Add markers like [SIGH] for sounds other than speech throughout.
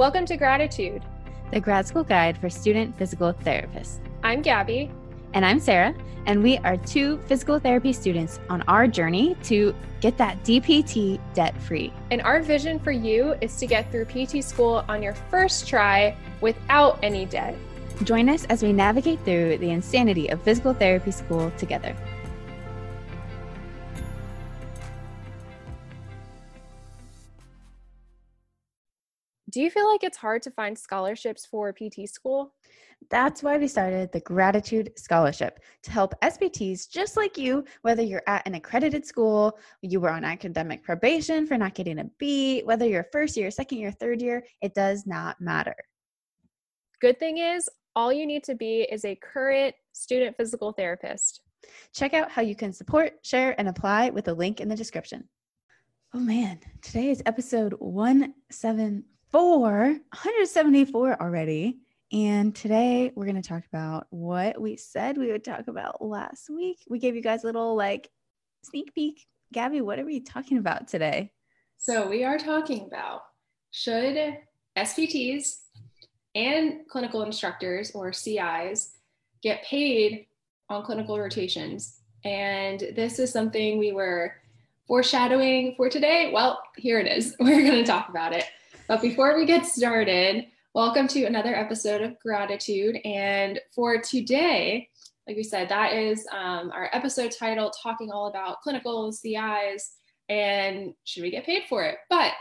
Welcome to Graditude, the grad school guide for student physical therapists. I'm Gabby. And I'm Sarah, and we are two physical therapy students on our journey to get that DPT debt free. And our vision for you is to get through PT school on your first try without any debt. Join us as we navigate through the insanity of physical therapy school together. Do you feel like it's hard to find scholarships for PT school? That's why we started the Graditude Scholarship to help SPTs just like you, whether you're at an accredited school, you were on academic probation for not getting a B, whether you're first year, second year, third year, it does not matter. Good thing is, all you need to be is a current student physical therapist. Check out how you can support, share, and apply with the link in the description. Oh man, today is episode 174 174 already. And today we're going to talk about what we said we would talk about last week. We gave you guys a little like sneak peek. Gabby, what are we talking about today? So, we are talking about should SPTs and clinical instructors or CIs get paid on clinical rotations. And this is something we were foreshadowing for today. Well, here it is. [LAUGHS] We're going to talk about it. But before we get started, welcome to another episode of Graditude. And for today, like we said, that is um, our episode title talking all about clinical CIs and should we get paid for it? But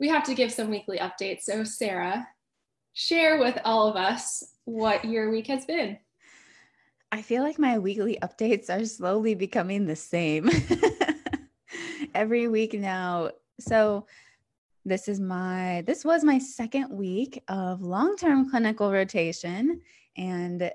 we have to give some weekly updates. So, Sarah, share with all of us what your week has been. I feel like my weekly updates are slowly becoming the same [LAUGHS] every week now. So, this is my this was my second week of long-term clinical rotation and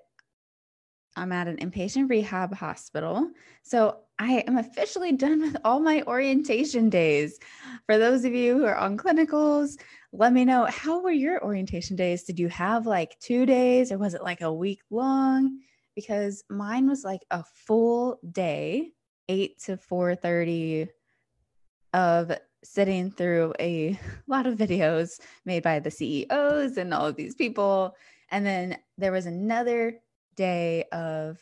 I'm at an inpatient rehab hospital. So I am officially done with all my orientation days. For those of you who are on clinicals, let me know how were your orientation days? Did you have like 2 days or was it like a week long? Because mine was like a full day, 8 to 4:30 of sitting through a [LAUGHS] lot of videos made by the CEOs and all of these people. And then there was another day of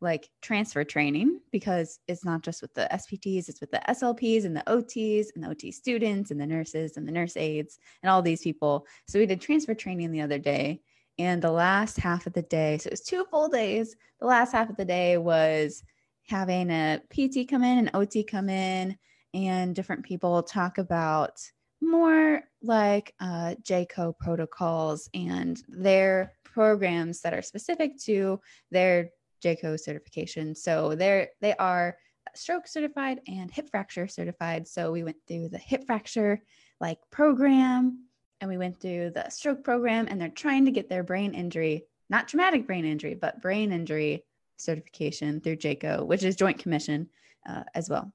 like transfer training because it's not just with the SPTs, it's with the SLPs and the OTs and the OT students and the nurses and the nurse aides and all these people. So we did transfer training the other day. And the last half of the day, so it was two full days. The last half of the day was having a PT come in, an OT come in, and different people talk about more like uh, JCAHO protocols and their programs that are specific to their JCAHO certification. So they're they are stroke certified and hip fracture certified. So we went through the hip fracture like program and we went through the stroke program and they're trying to get their brain injury, not traumatic brain injury, but brain injury certification through JCAHO, which is Joint Commission uh, as well.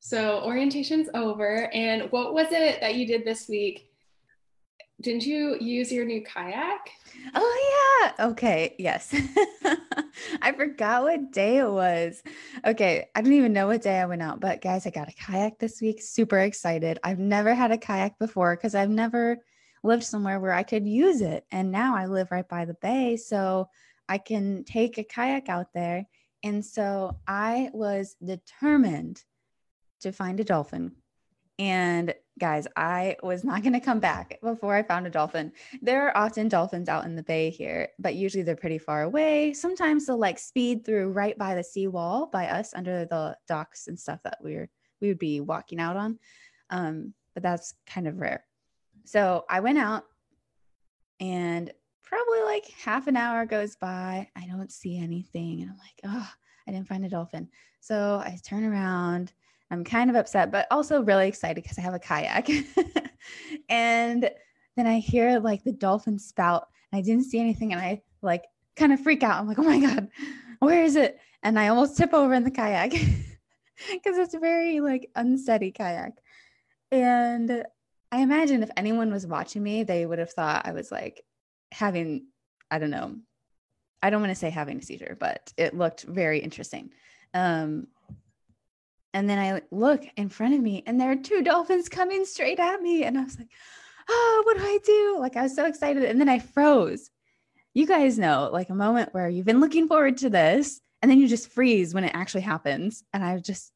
So orientation's over. And what was it that you did this week? Didn't you use your new kayak? Oh yeah. Okay. Yes. [LAUGHS] I forgot what day it was. Okay. I don't even know what day I went out, but guys, I got a kayak this week. Super excited. I've never had a kayak before because I've never lived somewhere where I could use it. And now I live right by the bay. So I can take a kayak out there. And so I was determined to find a dolphin. And guys, I was not going to come back before I found a dolphin. There are often dolphins out in the bay here, but usually they're pretty far away. Sometimes they'll like speed through right by the seawall by us under the docks and stuff that we're we would be walking out on. Um, but that's kind of rare. So I went out and probably like half an hour goes by. I don't see anything. And I'm like, oh, I didn't find a dolphin. So I turn around I'm kind of upset, but also really excited because I have a kayak. [LAUGHS] and then I hear like the dolphin spout. And I didn't see anything, and I like kind of freak out. I'm like, oh my God, where is it? And I almost tip over in the kayak [LAUGHS] because it's very like unsteady kayak. And I imagine if anyone was watching me, they would have thought I was like having, I don't know, I don't want to say having a seizure, but it looked very interesting. Um, and then I look in front of me and there are two dolphins coming straight at me. And I was like, oh, what do I do? Like I was so excited. And then I froze. You guys know, like a moment where you've been looking forward to this and then you just freeze when it actually happens. And I just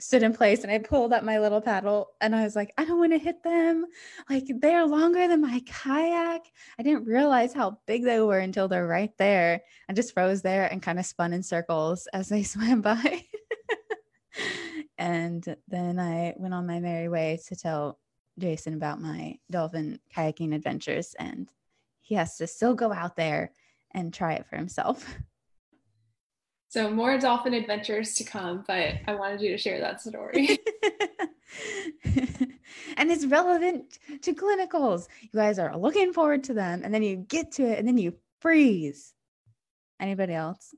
stood in place and I pulled up my little paddle and I was like, I don't want to hit them. Like they're longer than my kayak. I didn't realize how big they were until they're right there. I just froze there and kind of spun in circles as they [LAUGHS] swam by. And then I went on my merry way to tell Jason about my dolphin kayaking adventures. And he has to still go out there and try it for himself. [LAUGHS] So more dolphin adventures to come, but I wanted you to share that story. [LAUGHS] and it's relevant to clinicals. You guys are looking forward to them, and then you get to it, and then you freeze. Anybody else?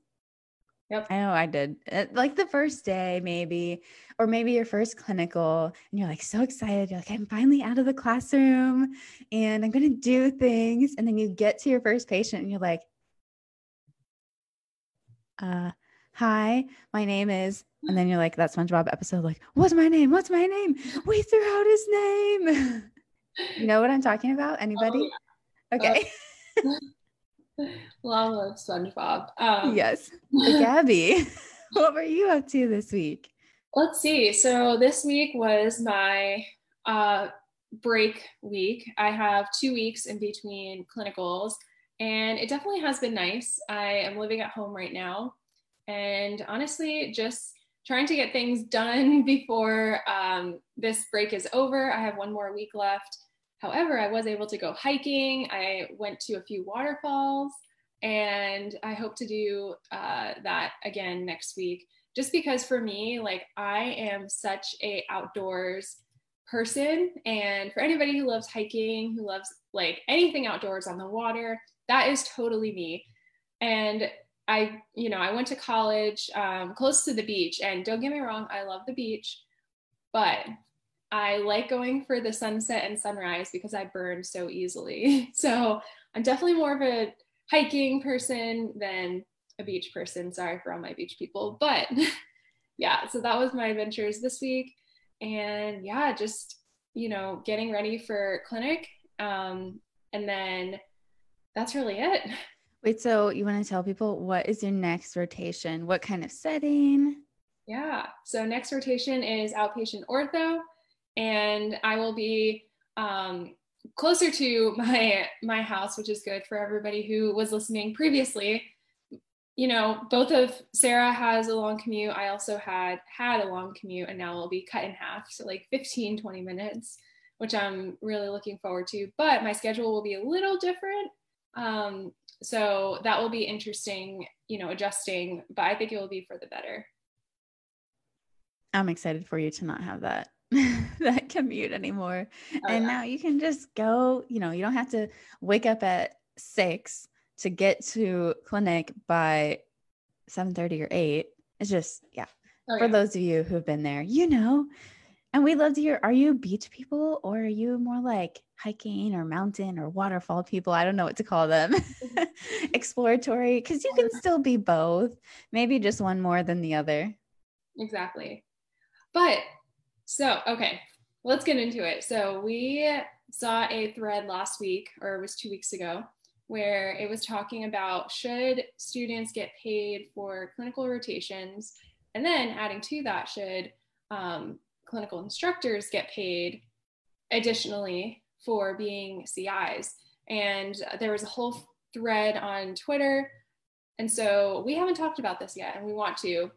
Yep. I know I did. Like the first day, maybe, or maybe your first clinical, and you're like so excited. You're like, I'm finally out of the classroom and I'm going to do things. And then you get to your first patient and you're like, uh, hi, my name is, and then you're like, that SpongeBob episode, like, what's my name? What's my name? We threw out his name. [LAUGHS] you know what I'm talking about? Anybody? Oh, yeah. Okay. Uh, [LAUGHS] [LAUGHS] Love SpongeBob. Um, yes. [LAUGHS] Gabby, [LAUGHS] what were you up to this week? Let's see. So this week was my uh, break week. I have two weeks in between clinicals, and it definitely has been nice. I am living at home right now, and honestly, just trying to get things [LAUGHS] done before um, this break is over. I have one more week left. However, I was able to go hiking. I went to a few waterfalls, and I hope to do uh, that again next week. Just because for me, like I am such a outdoors person, and for anybody who loves hiking, who loves like anything outdoors on the water, that is totally me. And I, you know, I went to college um, close to the beach, and don't get me wrong, I love the beach, but I like going for the sunset and sunrise because I burn so easily. [LAUGHS] So I'm definitely more of a hiking person than a beach person. Sorry for all my beach people, but [LAUGHS] yeah, so that was my adventures this week. And yeah, just, you know, getting ready for clinic. Um, and then that's really it. Wait, so you want to tell people what is your next rotation? What kind of setting? Yeah, so next rotation is outpatient ortho, and I will be um, closer to my my house, which is good for everybody who was listening previously. You know, both of Sarah has a long commute. I also had had a long commute, and now it'll be cut in half, so like 15, 20 minutes, which I'm really looking forward to. But my schedule will be a little different. Um, so that will be interesting, you know, adjusting, but I think it will be for the better. I'm excited for you to not have that [LAUGHS] that commute anymore. Oh, and yeah. now you can just go, you know, you don't have to wake up at 6 to get to clinic by 7:30 or 8. It's just yeah. Oh, for yeah. those of you who have been there, you know, and we'd love to hear are you beach people or are you more like hiking or mountain or waterfall people? I don't know what to call them. [LAUGHS] [LAUGHS] Exploratory, because you can still be both, maybe just one more than the other. Exactly. But so, okay, let's get into it. So, we saw a thread last week, or it was two weeks ago, where it was talking about should students get paid for clinical rotations? And then adding to that, should um, clinical instructors get paid additionally for being CIs. And there was a whole thread on Twitter. And so we haven't talked about this yet, and we want to.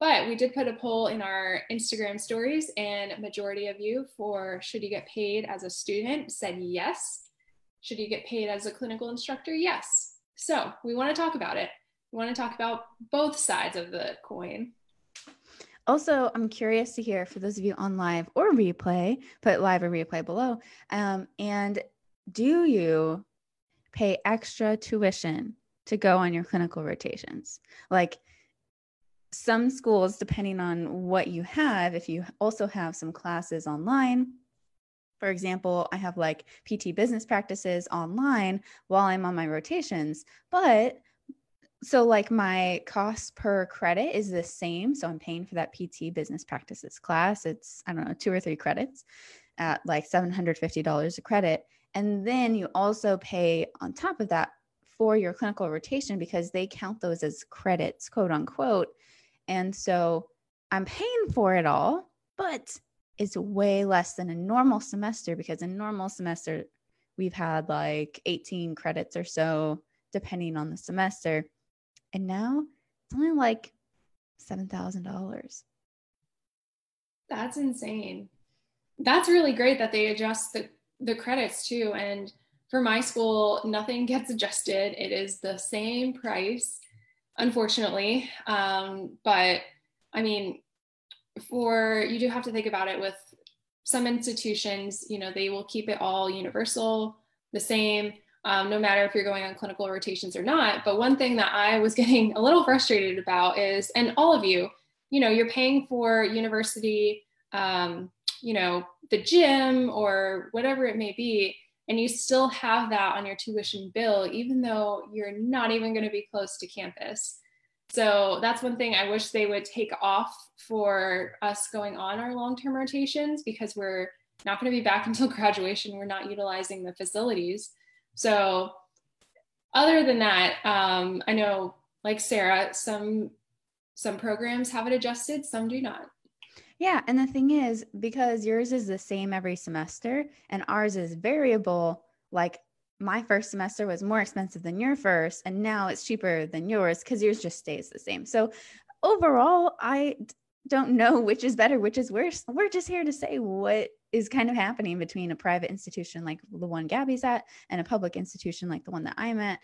But we did put a poll in our Instagram stories, and majority of you for should you get paid as a student said yes. Should you get paid as a clinical instructor? Yes. So we want to talk about it. We want to talk about both sides of the coin. Also, I'm curious to hear for those of you on live or replay, put live or replay below. Um, and do you pay extra tuition to go on your clinical rotations? Like some schools, depending on what you have, if you also have some classes online, for example, I have like PT business practices online while I'm on my rotations, but so like my cost per credit is the same so i'm paying for that pt business practices class it's i don't know two or three credits at like $750 a credit. And then you also pay on top of that for your clinical rotation because they count those as credits, quote unquote. And so I'm paying for it all, but it's way less than a normal semester because a normal semester we've had like 18 credits or so depending on the semester. And now it's only like $7,000. That's insane. That's really great that they adjust the, the credits too. And for my school, nothing gets adjusted. It is the same price, unfortunately. Um, but I mean, for you do have to think about it with some institutions, you know, they will keep it all universal, the same, um, no matter if you're going on clinical rotations or not. But one thing that I was [LAUGHS] getting a little frustrated about is, and all of you, you know, you're paying for university, um, you know, the gym or whatever it may be, and you still have that on your tuition bill, even though you're not even going to be close to campus. So that's one thing I wish they would take off for us going on our long term rotations because we're not going to be back [LAUGHS] until graduation. We're not utilizing the facilities. So, other than that, um, I know, like Sarah, some some programs have it adjusted, some do not. Yeah, and the thing is, because yours is the same every semester and ours is variable, like my first semester was more expensive than your first, and now it's cheaper than yours because yours just stays the same. So overall, I don't know [LAUGHS] which is better, which is worse. We're just here to say what is kind of happening between a private institution like the one Gabby's at and a public institution like the one that I'm at.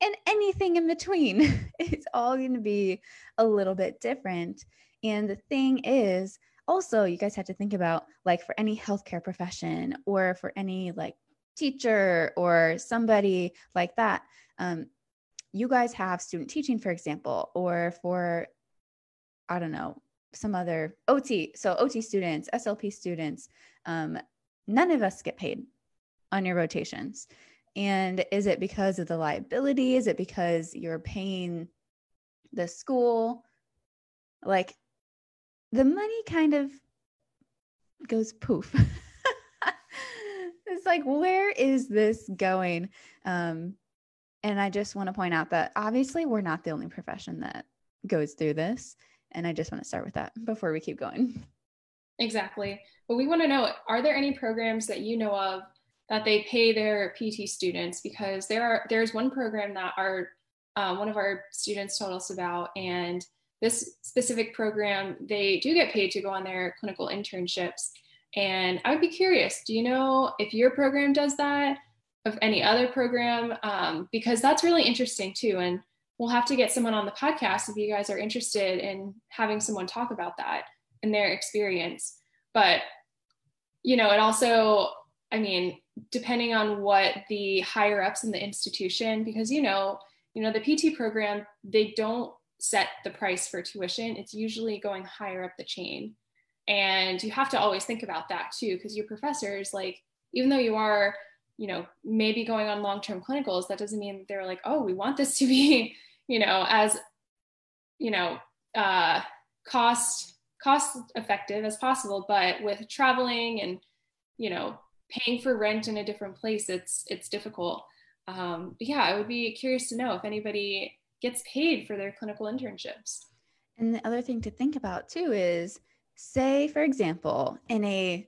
And anything in between, [LAUGHS] it's all going to be a little bit different. And the thing is, also, you guys have to think about like for any healthcare profession or for any like teacher or somebody like that. Um, you guys have student teaching, for example, or for, I don't know, some other OT. So, OT students, SLP students, um, none of us get paid on your rotations. And is it because of the liability? Is it because you're paying the school? Like the money kind of goes poof. [LAUGHS] it's like, where is this going? Um, and I just want to point out that obviously we're not the only profession that goes through this. And I just want to start with that before we keep going. Exactly. But we want to know are there any programs that you know of that they pay their PT students? Because there are there's one program that our uh, one of our students told us about, and this specific program they do get paid to go on their clinical internships. And I would be curious, do you know if your program does that, of any other program? Um, because that's really interesting too. And we'll have to get someone on the podcast if you guys are interested in having someone talk about that and their experience. But, you know, it also, I mean, depending on what the higher ups in the institution, because, you know, you know, the PT program, they don't set the price for tuition. It's usually going higher up the chain. And you have to always think about that too, because your professors, like, even though you are, you know, maybe going on long term clinicals, that doesn't mean they're like, oh, we want this to be, [LAUGHS] you know, as, you know, uh, cost cost effective as possible but with traveling and you know paying for rent in a different place it's it's difficult um, but yeah i would be curious to know if anybody gets paid for their clinical internships. And the other thing to think about too is say for example in a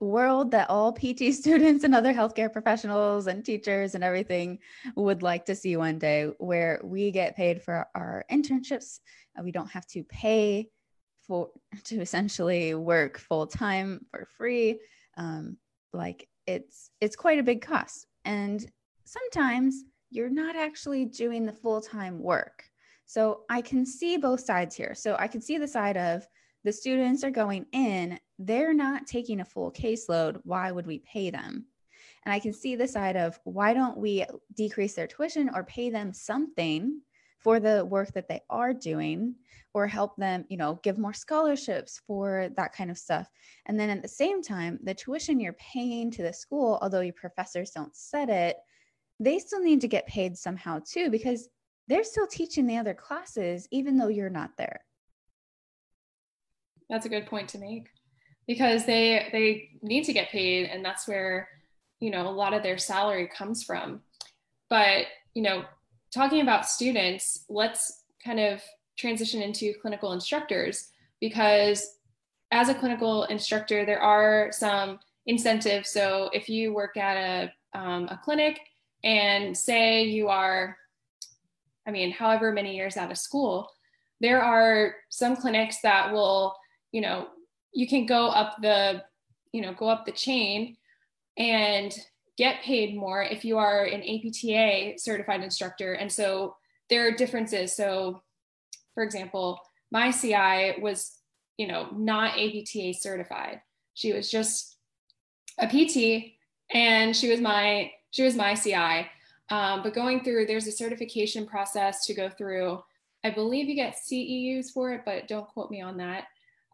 world that all [LAUGHS] pt students and other healthcare professionals and teachers and everything would like to see one day where we get paid for our internships we don't have to pay for [LAUGHS] to essentially work full time for free um, like it's it's quite a big cost. And sometimes you're not actually doing the full-time work. So i can see both sides here. So i can see the side of the students are going in they're not taking a full caseload why would we pay them? And i can see the side of why don't we decrease their tuition or pay them something for the work that they are doing or help them, you know, give more scholarships for that kind of stuff. And then at the same time, the tuition you're paying to the school, although your professors don't set it, they still need to get paid somehow too, because they're still teaching the other classes, even though you're not there. That's a good point to make. because they they need to get paid and that's where you know a lot of their salary comes from but you know talking about students let's kind of transition into clinical instructors because as a clinical instructor there are some incentives so if you work at a, um, a clinic and say you are i mean however many years out of school there are some clinics that will you know you can go up the you know go up the chain and get paid more if you are an APTA certified instructor. And so there are differences. So for example my CI was you know not APTA certified. She was just a PT and she was my she was my CI um, but going through there's a certification process to go through I believe you get CEUs for it but don't quote me on that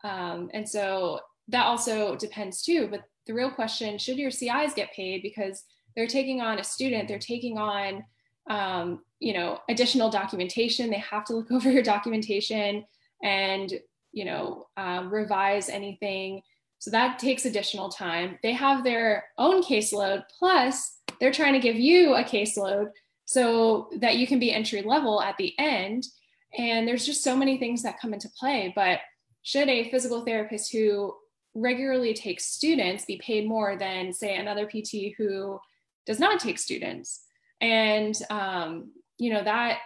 um, and so that also depends too. But the real question should your CIs get paid because they're taking on a student, they're taking on um, you know additional documentation. They have to look [LAUGHS] over your documentation and you know uh, revise anything. So that takes additional time. They have their own caseload, plus they're trying to give you a caseload so that you can be entry level at the end. And there's just so many things that come into play. But should a physical therapist who regularly takes students be paid more than, say, another PT who does not take students? And, um, you know, that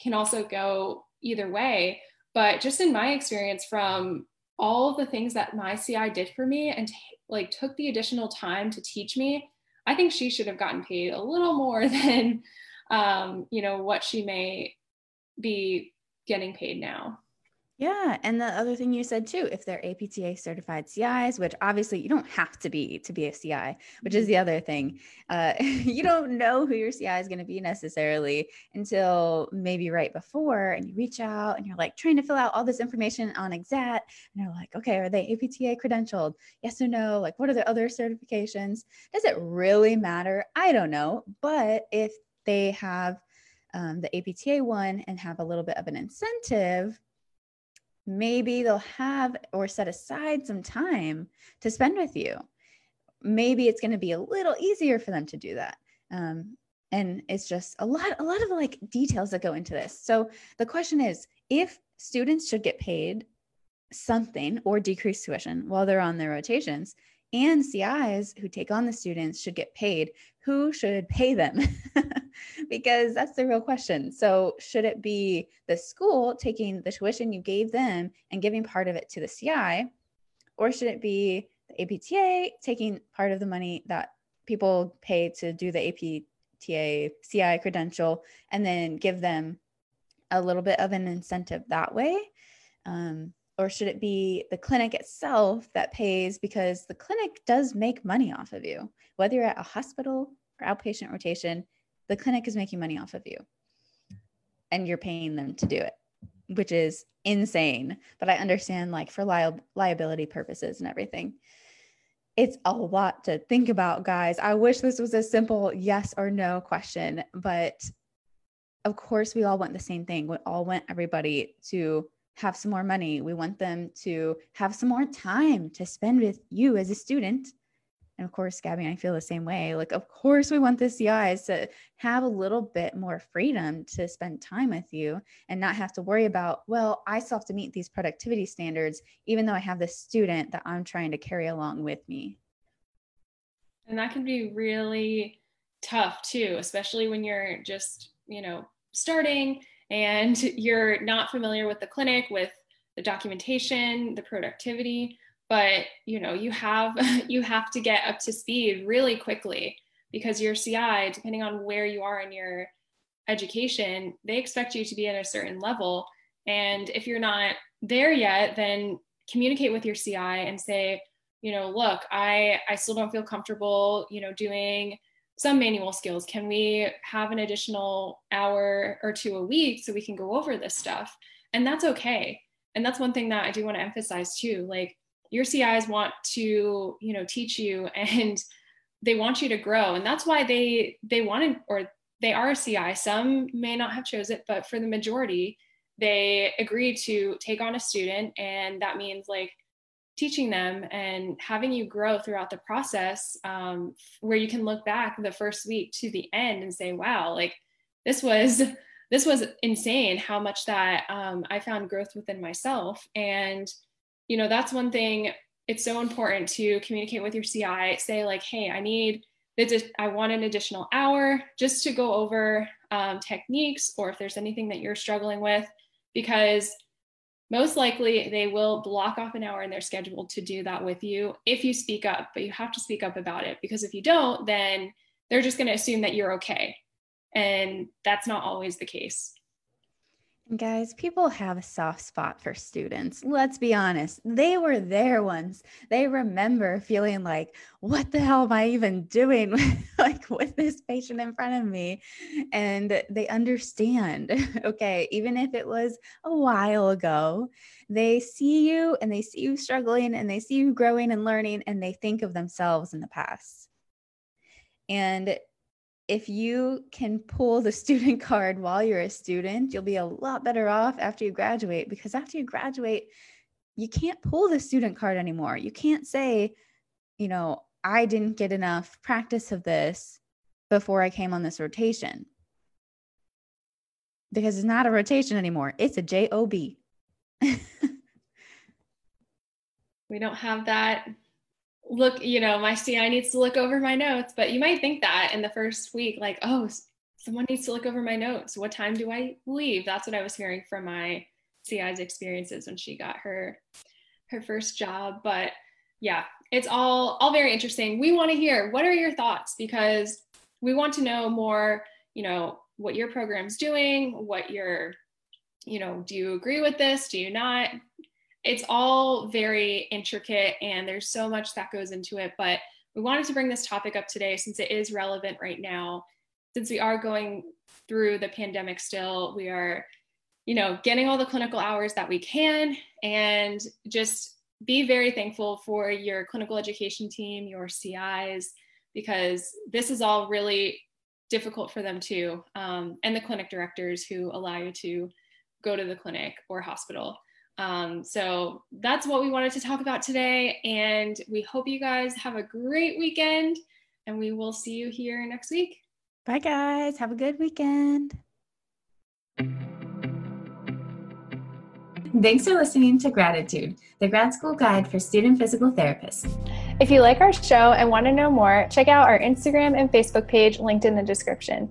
can also go either way. But just in my experience, from all the things that my CI did for me and t- like took the additional time to teach me, I think she should have gotten paid a little more [LAUGHS] than, um, you know, what she may be getting paid now. Yeah. And the other thing you said too, if they're APTA certified CIs, which obviously you don't have to be to be a CI, which is mm-hmm. the other thing. Uh, [LAUGHS] you don't know who your CI is going to be necessarily until maybe right before, and you reach out and you're like trying to fill out all this information on Exxat. And you're like, okay, are they APTA credentialed? Yes or no? Like, what are the other certifications? Does it really matter? I don't know. But if they have um, the APTA one and have a little bit of an incentive, maybe they'll have or set aside some time to spend with you. Maybe it's going to be a little easier for them to do that. Um, and it's just a lot, a lot of like details that go into this. So the question is if students should get paid something or decrease tuition while they're on their rotations, and CIs who take on the students should get paid. Who should pay them? [LAUGHS] because that's the real question. So, should it be the school taking the tuition you gave them and giving part of it to the CI? Or should it be the APTA taking part of the money that people pay to do the APTA CI credential and then give them a little bit of an incentive that way? Um, or should it be the clinic itself that pays? Because the clinic does make money off of you. Whether you're at a hospital or outpatient rotation the clinic is making money off of you. And you're paying them to do it which is insane. But i understand like for li- liability purposes and everything. It's a lot to think about guys. I wish this was a simple yes or no question but of course we all want the same thing. We all want everybody to have some more money. We want them to have some more time to spend with you as a student. And of course, Gabby and I feel the same way. Like, of course, we want the CIs to have a little bit more freedom to spend time with you and not have to worry about, well, I still have to meet these productivity standards, even though I have this student that I'm trying to carry along with me. And that can be really tough too, especially when you're just, you know, starting and you're not familiar with the clinic, with the documentation, the productivity, but you know, you have [LAUGHS] you have to get up to speed really quickly because your CI, depending on where you are in your education, they expect you to be at a certain level. And if you're not there yet, then communicate with your CI and say, you know, look, I I still don't feel comfortable, you know, doing some manual skills. Can we have an additional hour or two a week so we can go over this stuff? And that's okay. And that's one thing that I do want to emphasize too. Like your CIs want to, you know, teach you [LAUGHS] and they want you to grow. And that's why they they wanted or they are a CI. Some may not have chose it, but for the majority, they agreed to take on a student. And that means like teaching them and having you grow throughout the process um, where you can look back the first week to the end and say wow like this was this was insane how much that um, i found growth within myself. And you know that's one thing it's so important to communicate with your ci say like hey i need the i want an additional hour just to go over um, techniques or if there's anything that you're struggling with because most likely they will block off an hour in their schedule to do that with you if you speak up but you have to speak up about it because if you don't then they're just going to assume that you're okay. And that's not always the case Guys, people have a soft spot for students. Let's be honest. They were there once. They remember feeling like, what the hell am I even doing [LAUGHS] like with this patient in front of me? And they understand. [LAUGHS] okay, even if it was a while ago, they see you and they see you struggling and they see you growing and learning and they think of themselves in the past. And if you can pull the [LAUGHS] student card while you're a student, you'll be a lot better off after you graduate because after you graduate, you can't pull the student card anymore. You can't say, you know, I didn't get enough practice of this before I came on this rotation. Because it's not a rotation anymore, it's a JOB. [LAUGHS] we don't have that look, you know, my CI needs to look over my notes, but you might think that in the first week, like, oh, someone needs to look over my notes. What time do I leave? That's what I was hearing from my CI's experiences when she got her her first job. But yeah, it's all all very interesting. We want to hear what are your thoughts because we want to know more, you know, what your program's doing, what your, you know, do you agree with this? Do you not? It's all very intricate and there's so much that goes into it. But we wanted to bring this topic up today since it is relevant right now. Since we are going through the pandemic still, we are, you know, getting all the clinical hours that we can and just be very thankful for your clinical education team, your CIs, because this is all really difficult for them too, um, and the clinic directors who allow you to go to the clinic or hospital. Um, so that's what we wanted to talk about today. And we hope you guys have a great weekend and we will see you here next week. Bye, guys. Have a good weekend. Thanks for listening to Graditude, the grad school guide for student physical therapists. If you like our show and want to know more, check out our Instagram and Facebook page linked in the description.